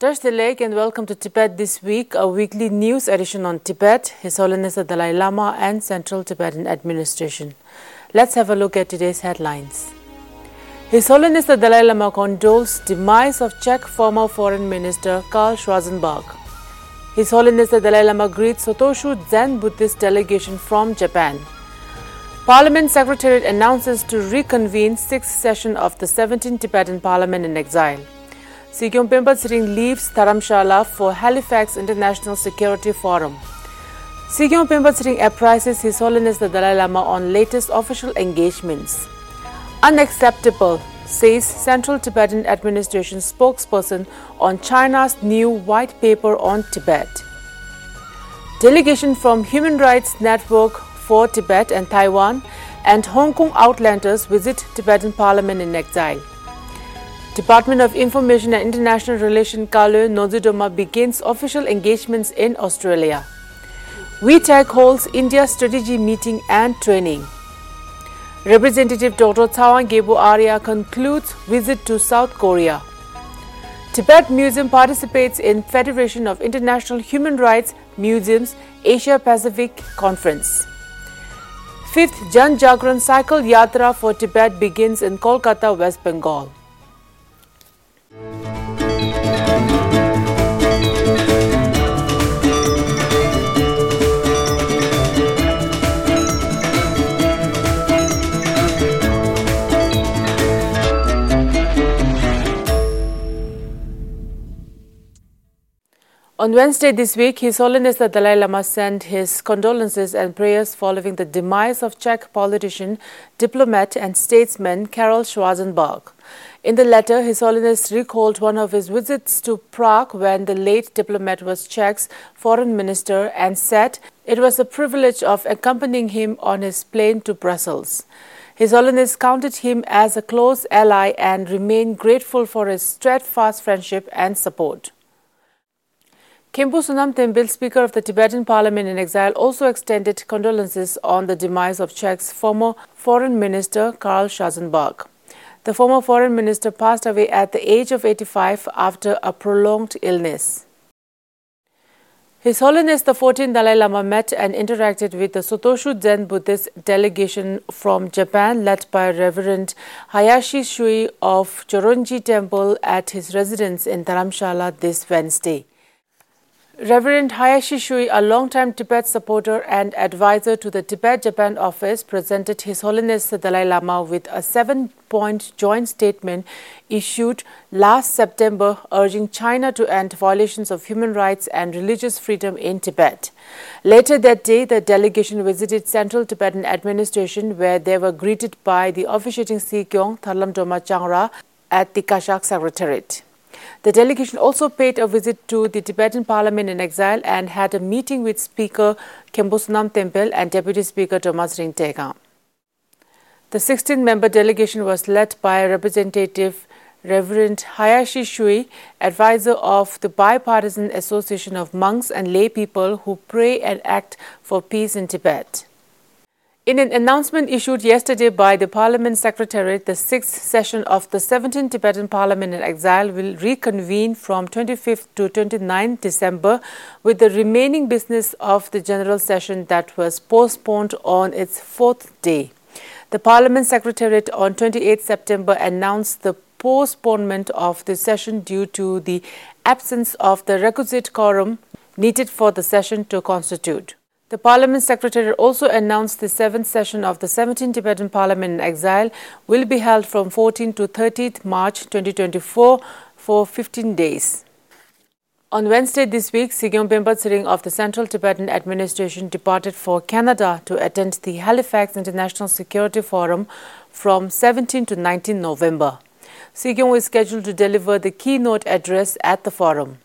The leg and welcome to Tibet this week, a weekly news edition on Tibet, His Holiness the Dalai Lama and Central Tibetan Administration. Let's have a look at today's headlines. His Holiness the Dalai Lama condoles demise of Czech former Foreign Minister Karl Schwarzenberg. His Holiness the Dalai Lama greets Sotoshu Zen Buddhist delegation from Japan. Parliament Secretariat announces to reconvene sixth session of the 17th Tibetan Parliament in exile. Sikyong Penpa Tsering leaves Dharamshala for Halifax International Security Forum. Sikyong Penpa Tsering apprises His Holiness the Dalai Lama on latest official engagements. Unacceptable, says Central Tibetan Administration spokesperson on China's new white paper on Tibet. Delegation from Human Rights Network for Tibet and Taiwan and Hong Kong Outlanders visit Tibetan Parliament in exile. Department of Information and International Relations Kalu Nozidoma begins official engagements in Australia. V-TAG holds India strategy meeting and training. Representative Dr. Tsewang Gyalpo Arya concludes visit to South Korea. Tibet Museum participates in Federation of International Human Rights Museums Asia Pacific Conference. Fifth Jan Jagran Cycle Yatra for Tibet begins in Kolkata, West Bengal. On Wednesday this week, His Holiness the Dalai Lama sent his condolences and prayers following the demise of Czech politician, diplomat, and statesman Karol Schwarzenberg. In the letter, His Holiness recalled one of his visits to Prague when the late diplomat was Czech's foreign minister and said it was a privilege of accompanying him on his plane to Brussels. His Holiness counted him as a close ally and remained grateful for his steadfast friendship and support. Khenpo Sonam Tenphel, Speaker of the Tibetan Parliament in exile, also extended condolences on the demise of Czech's former Foreign Minister Karl Schwarzenberg. The former Foreign Minister passed away at the age of 85 after a prolonged illness. His Holiness the 14th Dalai Lama met and interacted with the Sotoshu Zen Buddhist delegation from Japan led by Reverend Hayashi Shui of Choronji Temple at his residence in Dharamshala this Wednesday. Reverend Hayashi Shui, a longtime Tibet supporter and advisor to the Tibet Japan office, presented His Holiness the Dalai Lama with a seven point joint statement issued last September urging China to end violations of human rights and religious freedom in Tibet. Later that day, the delegation visited Central Tibetan Administration where they were greeted by the officiating Sikyong Tharlam Dolma Changra at the Kashak Secretariat. The delegation also paid a visit to the Tibetan Parliament in exile and had a meeting with Speaker Khenpo Sonam Tenphel and Deputy Speaker Dolma Tsering Teykhang. The 16-member delegation was led by Representative Reverend Hayashi Shui, advisor of the Bipartisan Association of Monks and Lay People who pray and act for peace in Tibet. In an announcement issued yesterday by the Parliament Secretariat, the sixth session of the 17th Tibetan Parliament in Exile will reconvene from 25th to 29th December with the remaining business of the general session that was postponed on its fourth day. The Parliament Secretariat on 28 September announced the postponement of the session due to the absence of the requisite quorum needed for the session to constitute. The Parliament Secretary also announced the seventh session of the 17th Tibetan Parliament in Exile will be held from 14 to 30th March 2024 for 15 days. On Wednesday this week, Sikyong Penpa Tsering of the Central Tibetan Administration departed for Canada to attend the Halifax International Security Forum from 17 to 19 November. Sikyong is scheduled to deliver the keynote address at the forum.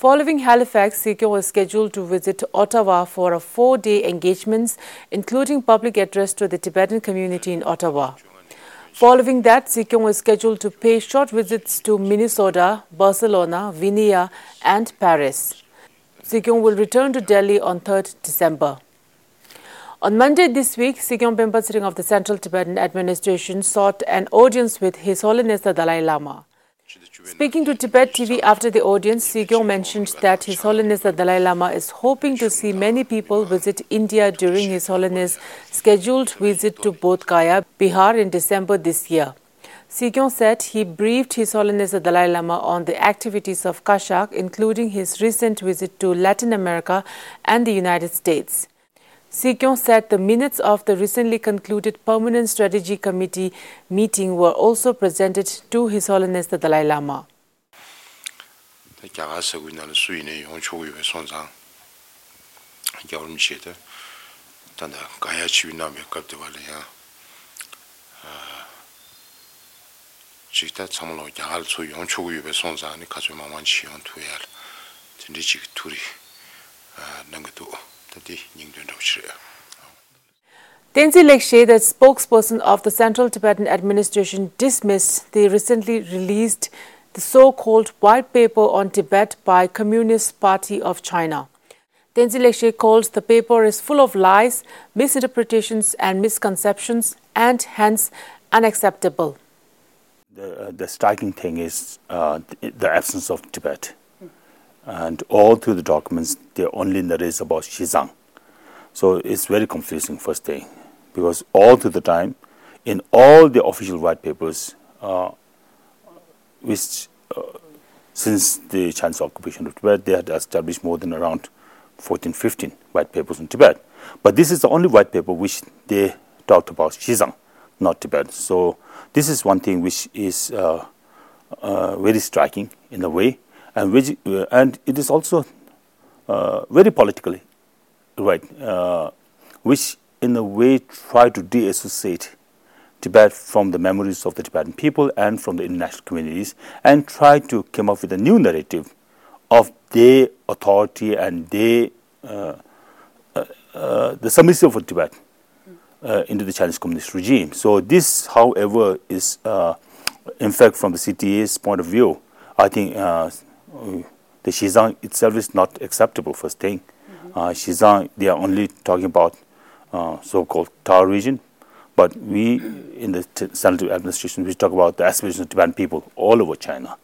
Following Halifax, Sikyong was scheduled to visit Ottawa for a four-day engagement, including public address to the Tibetan community in Ottawa. Following that, Sikyong was scheduled to pay short visits to Minnesota, Barcelona, Vienna, and Paris. Sikyong will return to Delhi on 3rd December. On Monday this week, Sikyong Penpa Tsering of the Central Tibetan Administration sought an audience with His Holiness the Dalai Lama. Speaking to Tibet TV after the audience, Sikyong mentioned that His Holiness the Dalai Lama is hoping to see many people visit India during His Holiness' scheduled visit to Bodh Gaya, Bihar in December this year. Sikyong said he briefed His Holiness the Dalai Lama on the activities of Kashak, including his recent visit to Latin America and the United States. Sikyong said the minutes of the recently concluded Permanent Strategy Committee meeting were also presented to His Holiness the Dalai Lama. Tā kia ngā sā gui nā rā sui nē yōng chō gui wē sōng zāng, kia rūm chē tā, tā nā kāyā chī wī nā mē kāp tā wā rā yā, ah, chī tā tsam lō kia ngā rā sui yōng chō gui wē sōng zāng nē kā chō mā wāng chī yōng tū yā rā, tī rī chī kī tū rī ah, nā ngā tū. tati nyingdun dhaw. Tenzin Lekshe, the spokesperson of the Central Tibetan Administration, dismissed the recently released the so-called white paper on Tibet by Communist Party of China. Tenzin Lekshe calls the paper is full of lies, misinterpretations and misconceptions and hence unacceptable. The, uh, the striking thing is uh, the absence of Tibet. And all through the documents, they only narrate about Xizang. So it's very confusing, first thing, because all through the time, in all the official white papers, uh, which uh, since the Chinese occupation of Tibet, they had established more than around 14, 15 white papers on Tibet. But this is the only white paper which they talked about Xizang, not Tibet. So this is one thing which is uh, uh very striking in a way and, which, uh, and it is also uh, very politically right, uh, which in a way try to de-associate Tibet from the memories of the Tibetan people and from the international communities, and try to come up with a new narrative of their authority and their uh, uh, uh the submission of Tibet into the Chinese communist regime. So this, however, is in fact from the CTA's point of view, I think the Xizang itself is not acceptable first thing. Mm-hmm. Uh, Xizang, they are only talking about uh, so-called TAR region, but we in the central administration we talk about the aspirations of Tibetan people all over China,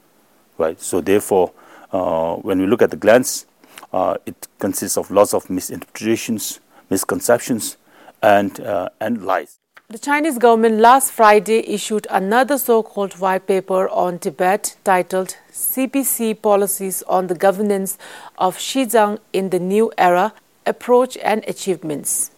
right? So therefore, uh, when we look at the glance, it consists of lots of misinterpretations, misconceptions, and and lies. The Chinese government last Friday issued another so-called white paper on Tibet titled CPC Policies on the Governance of Xizang in the New Era, Approach and Achievements.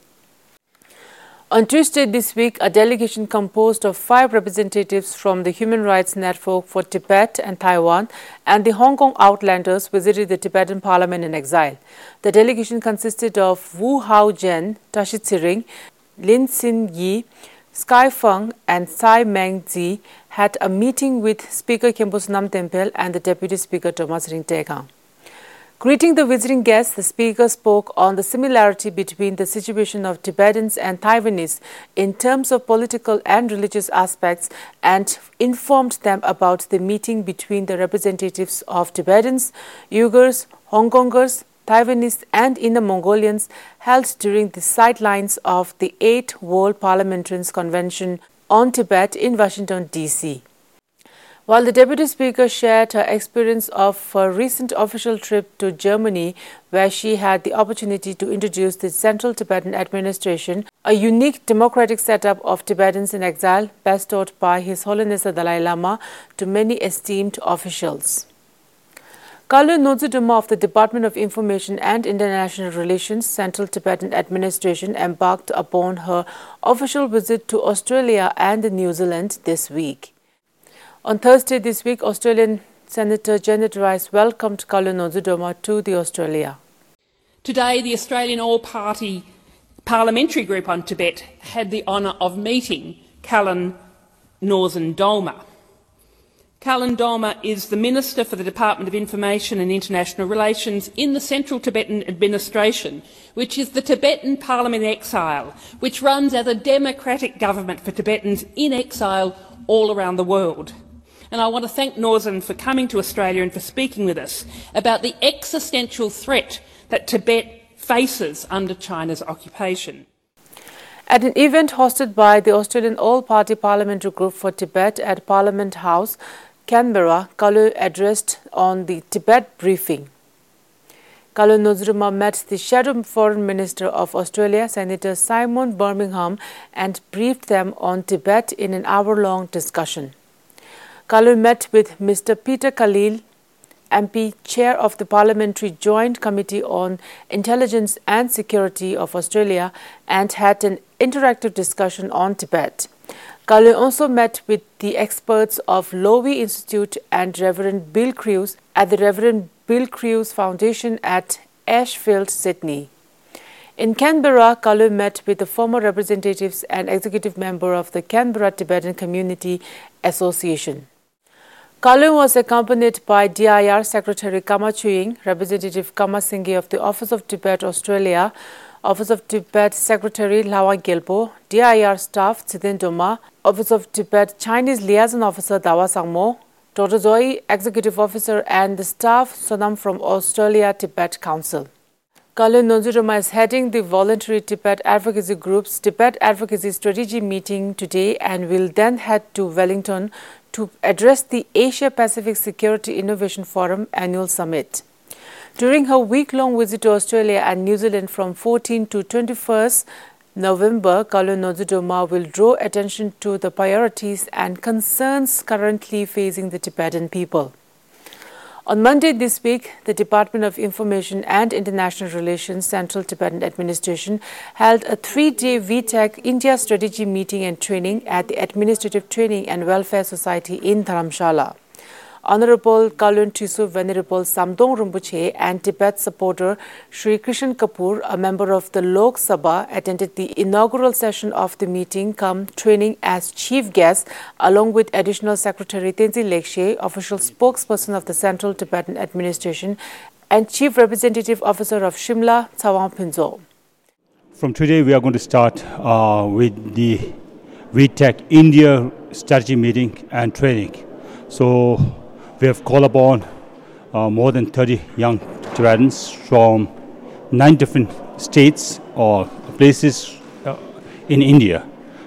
On Tuesday this week, a delegation composed of five representatives from the Human Rights Network for Tibet and Taiwan and the Hong Kong Outlanders visited the Tibetan parliament in exile. The delegation consisted of Wu Hao Zhen, Tashi Tsiring, Lin Xin Yi, Sky Feng, and Tsai Meng Zi had a meeting with Speaker Khenpo Sonam Tenphel and the Deputy Speaker Dolma Tsering Teykhang. Greeting the visiting guests, the speaker spoke on the similarity between the situation of Tibetans and Taiwanese in terms of political and religious aspects and informed them about the meeting between the representatives of Tibetans, Uyghurs, Hong Kongers, Taiwanese and Inner Mongolians held during the sidelines of the 8th World Parliamentarians Convention on Tibet in Washington, D.C. While the Deputy Speaker shared her experience of her recent official trip to Germany, where she had the opportunity to introduce the Central Tibetan Administration, a unique democratic setup of Tibetans in exile bestowed by His Holiness the Dalai Lama to many esteemed officials. Kalon Norzin Dolma of the Department of Information and International Relations, Central Tibetan Administration, embarked upon her official visit to Australia and New Zealand this week. On Thursday this week, Australian Senator Janet Rice welcomed Kalon Norzin Dolma to the Australia. Today, the Australian All-Party Parliamentary Group on Tibet had the honour of meeting Kalan Northern Dolma. Kalan Dolma is the Minister for the Department of Information and International Relations in the Central Tibetan Administration, which is the Tibetan Parliament in exile, which runs as a democratic government for Tibetans in exile all around the world. And I want to thank Northern for coming to Australia and for speaking with us about the existential threat that Tibet faces under China's occupation. At an event hosted by the Australian All Party Parliamentary Group for Tibet at Parliament House, Canberra, Kalu addressed on the Tibet briefing. Kalon Norzin Dolma met the Shadow Foreign Minister of Australia, Senator Simon Birmingham, and briefed them on Tibet in an hour-long discussion. Kalu met with Mr. Peter Khalil, MP, Chair of the Parliamentary Joint Committee on Intelligence and Security of Australia, and had an interactive discussion on Tibet. Kalu also met with the experts of Lowy Institute and Reverend Bill Crews at the Reverend Bill Crews Foundation at Ashfield, Sydney. In Canberra, Kalu met with the former representatives and executive member of the Canberra Tibetan Community Association. Kalu was accompanied by DIR Secretary Karma Choeying, Representative Karma Singey of the Office of Tibet Australia, Office of Tibet Secretary Lawa Gelpo, DIR staff Tsidin Doma, Office of Tibet Chinese Liaison Officer Dawa Sangmo. Zoe, Executive Officer, and the staff Sonam from Australia Tibet Council. Kalon Norzin Dolma is heading the voluntary Tibet advocacy group's Tibet advocacy strategy meeting today and will then head to Wellington to address the Asia Pacific Security Innovation Forum annual summit. During her week-long visit to Australia and New Zealand from 14 to 21st November, Kalon Norzin Dolma will draw attention to the priorities and concerns currently facing the Tibetan people. On Monday this week, the Department of Information and International Relations Central Tibetan Administration held a three-day V-TAG India strategy meeting and training at the Administrative Training and Welfare Society in Dharamshala. Honorable Kalon Tripa Venerable Samdhong Rinpoche and Tibet supporter Sri Kishan Kapoor, a member of the Lok Sabha, attended the inaugural session of the meeting come training as chief guest along with additional secretary Tenzin Lekshe, official spokesperson of the Central Tibetan Administration and chief representative officer of Shimla, Tsawang Pinzo. From today we are going to start uh, with the V-TAG India strategy meeting and training. So we have called upon uh, more than 30 young Tibetans from nine different states or places uh, in India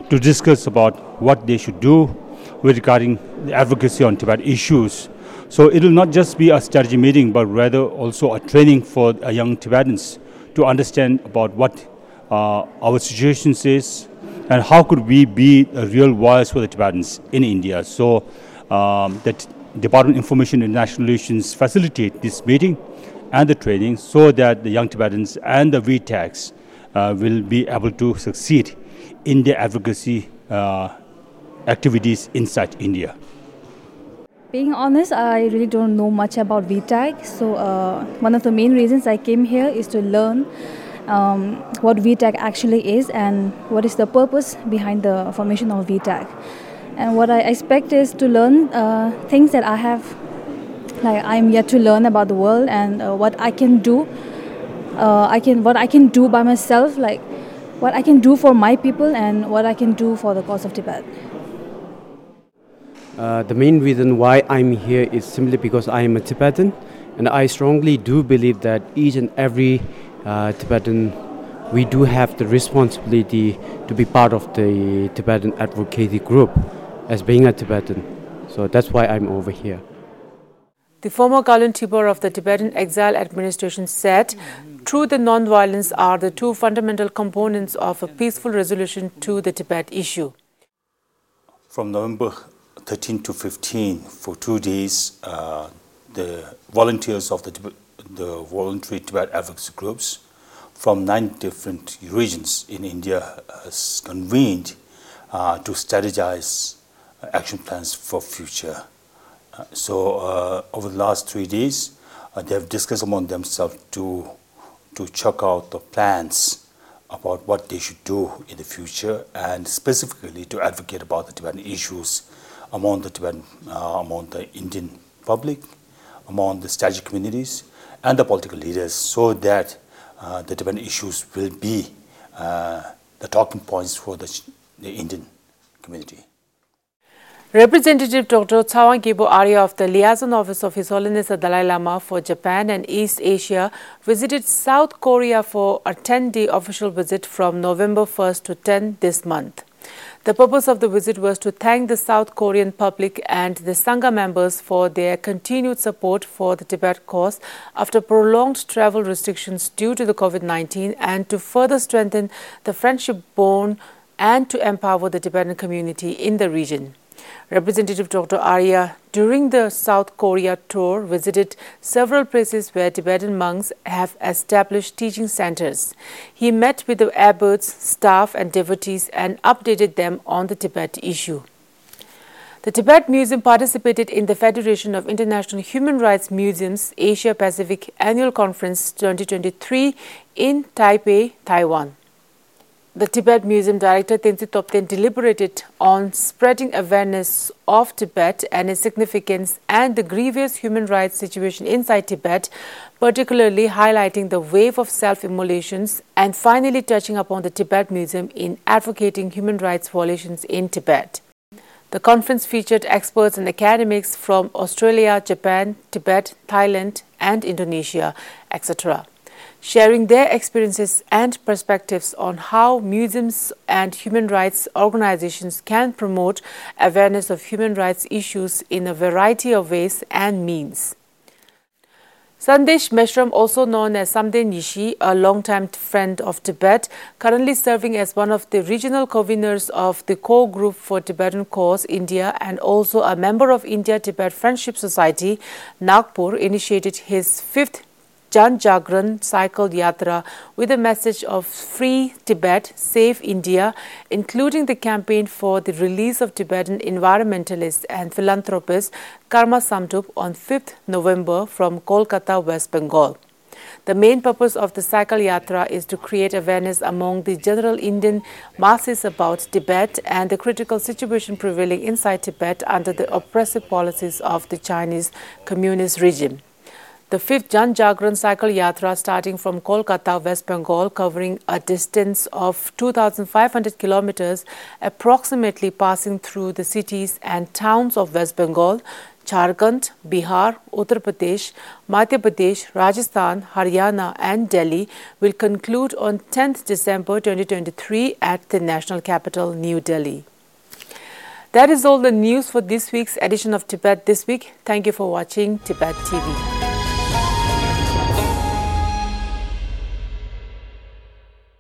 to discuss about what they should do regarding the advocacy on Tibet issues. So it will not just be a strategy meeting, but rather also a training for uh, young Tibetans to understand about what uh, our situation is and how could we be a real voice for the Tibetans in India. So um, that Department of Information and National Relations facilitate this meeting and the training so that the young Tibetans and the V-TAGs uh, will be able to succeed in their advocacy uh, activities inside India. Being honest, I really don't know much about V-TAG. So uh, one of the main reasons I came here is to learn um, what V-TAG actually is and what is the purpose behind the formation of V-TAG and what I expect is to learn uh, things that I have, like I'm yet to learn about the world and uh, what I can do. Uh, I can what I can do by myself, like what I can do for my people and what I can do for the cause of Tibet. Uh, the main reason why I'm here is simply because I am a Tibetan, and I strongly do believe that each and every uh, Tibetan we do have the responsibility to be part of the Tibetan advocacy group as being a Tibetan. So that's why I'm over here. The former Kalon Tripa of the Tibetan Exile Administration said, truth and non-violence are the two fundamental components of a peaceful resolution to the Tibet issue. From November 13 to 15, for two days, uh, the volunteers of the, the voluntary Tibet advocacy groups from nine different regions in India has convened uh, to strategize action plans for future. Uh, so uh, over the last three days, uh, they have discussed among themselves to to check out the plans about what they should do in the future, and specifically to advocate about the Tibetan issues among the Tibetan, uh, among the Indian public, among the strategic communities, and the political leaders, so that uh, the Tibetan issues will be uh, the talking points for the, the Indian community. Representative Dr. Tsewang Gyalpo Arya of the Liaison Office of His Holiness the Dalai Lama for Japan and East Asia visited South Korea for a 10-day official visit from November 1st to 10 this month. The purpose of the visit was to thank the South Korean public and the Sangha members for their continued support for the Tibet cause after prolonged travel restrictions due to the COVID-19 and to further strengthen the friendship bond and to empower the Tibetan community in the region. Representative Dr. Arya, during the South Korea tour, visited several places where Tibetan monks have established teaching centers. He met with the abbots, staff, and devotees and updated them on the Tibet issue. The Tibet Museum participated in the Federation of International Human Rights Museums Asia Pacific Annual Conference 2023 in Taipei, Taiwan. The Tibet Museum Director Tenzin Topten deliberated on spreading awareness of Tibet and its significance and the grievous human rights situation inside Tibet, particularly highlighting the wave of self-immolations and finally touching upon the Tibet Museum in advocating human rights violations in Tibet. The conference featured experts and academics from Australia, Japan, Tibet, Thailand, and Indonesia, etc sharing their experiences and perspectives on how museums and human rights organizations can promote awareness of human rights issues in a variety of ways and means. Sandesh Meshram, also known as Samdech Nyingchi, a longtime friend of Tibet, currently serving as one of the regional conveners of the core group for Tibetan cause India and also a member of India-Tibet Friendship Society, Nagpur initiated his fifth Jan Jagran cycle yatra with a message of free Tibet, save India, including the campaign for the release of Tibetan environmentalist and philanthropist Karma Samdrup on 5th November from Kolkata, West Bengal. The main purpose of the cycle yatra is to create awareness among the general Indian masses about Tibet and the critical situation prevailing inside Tibet under the oppressive policies of the Chinese communist regime. The fifth Jan Jagran Cycle Yatra starting from Kolkata, West Bengal, covering a distance of 2,500 kilometers, approximately passing through the cities and towns of West Bengal, Jharkhand, Bihar, Uttar Pradesh, Madhya Pradesh, Rajasthan, Haryana and Delhi will conclude on 10th December 2023 at the national capital, New Delhi. That is all the news for this week's edition of Tibet This Week. Thank you for watching Tibet TV.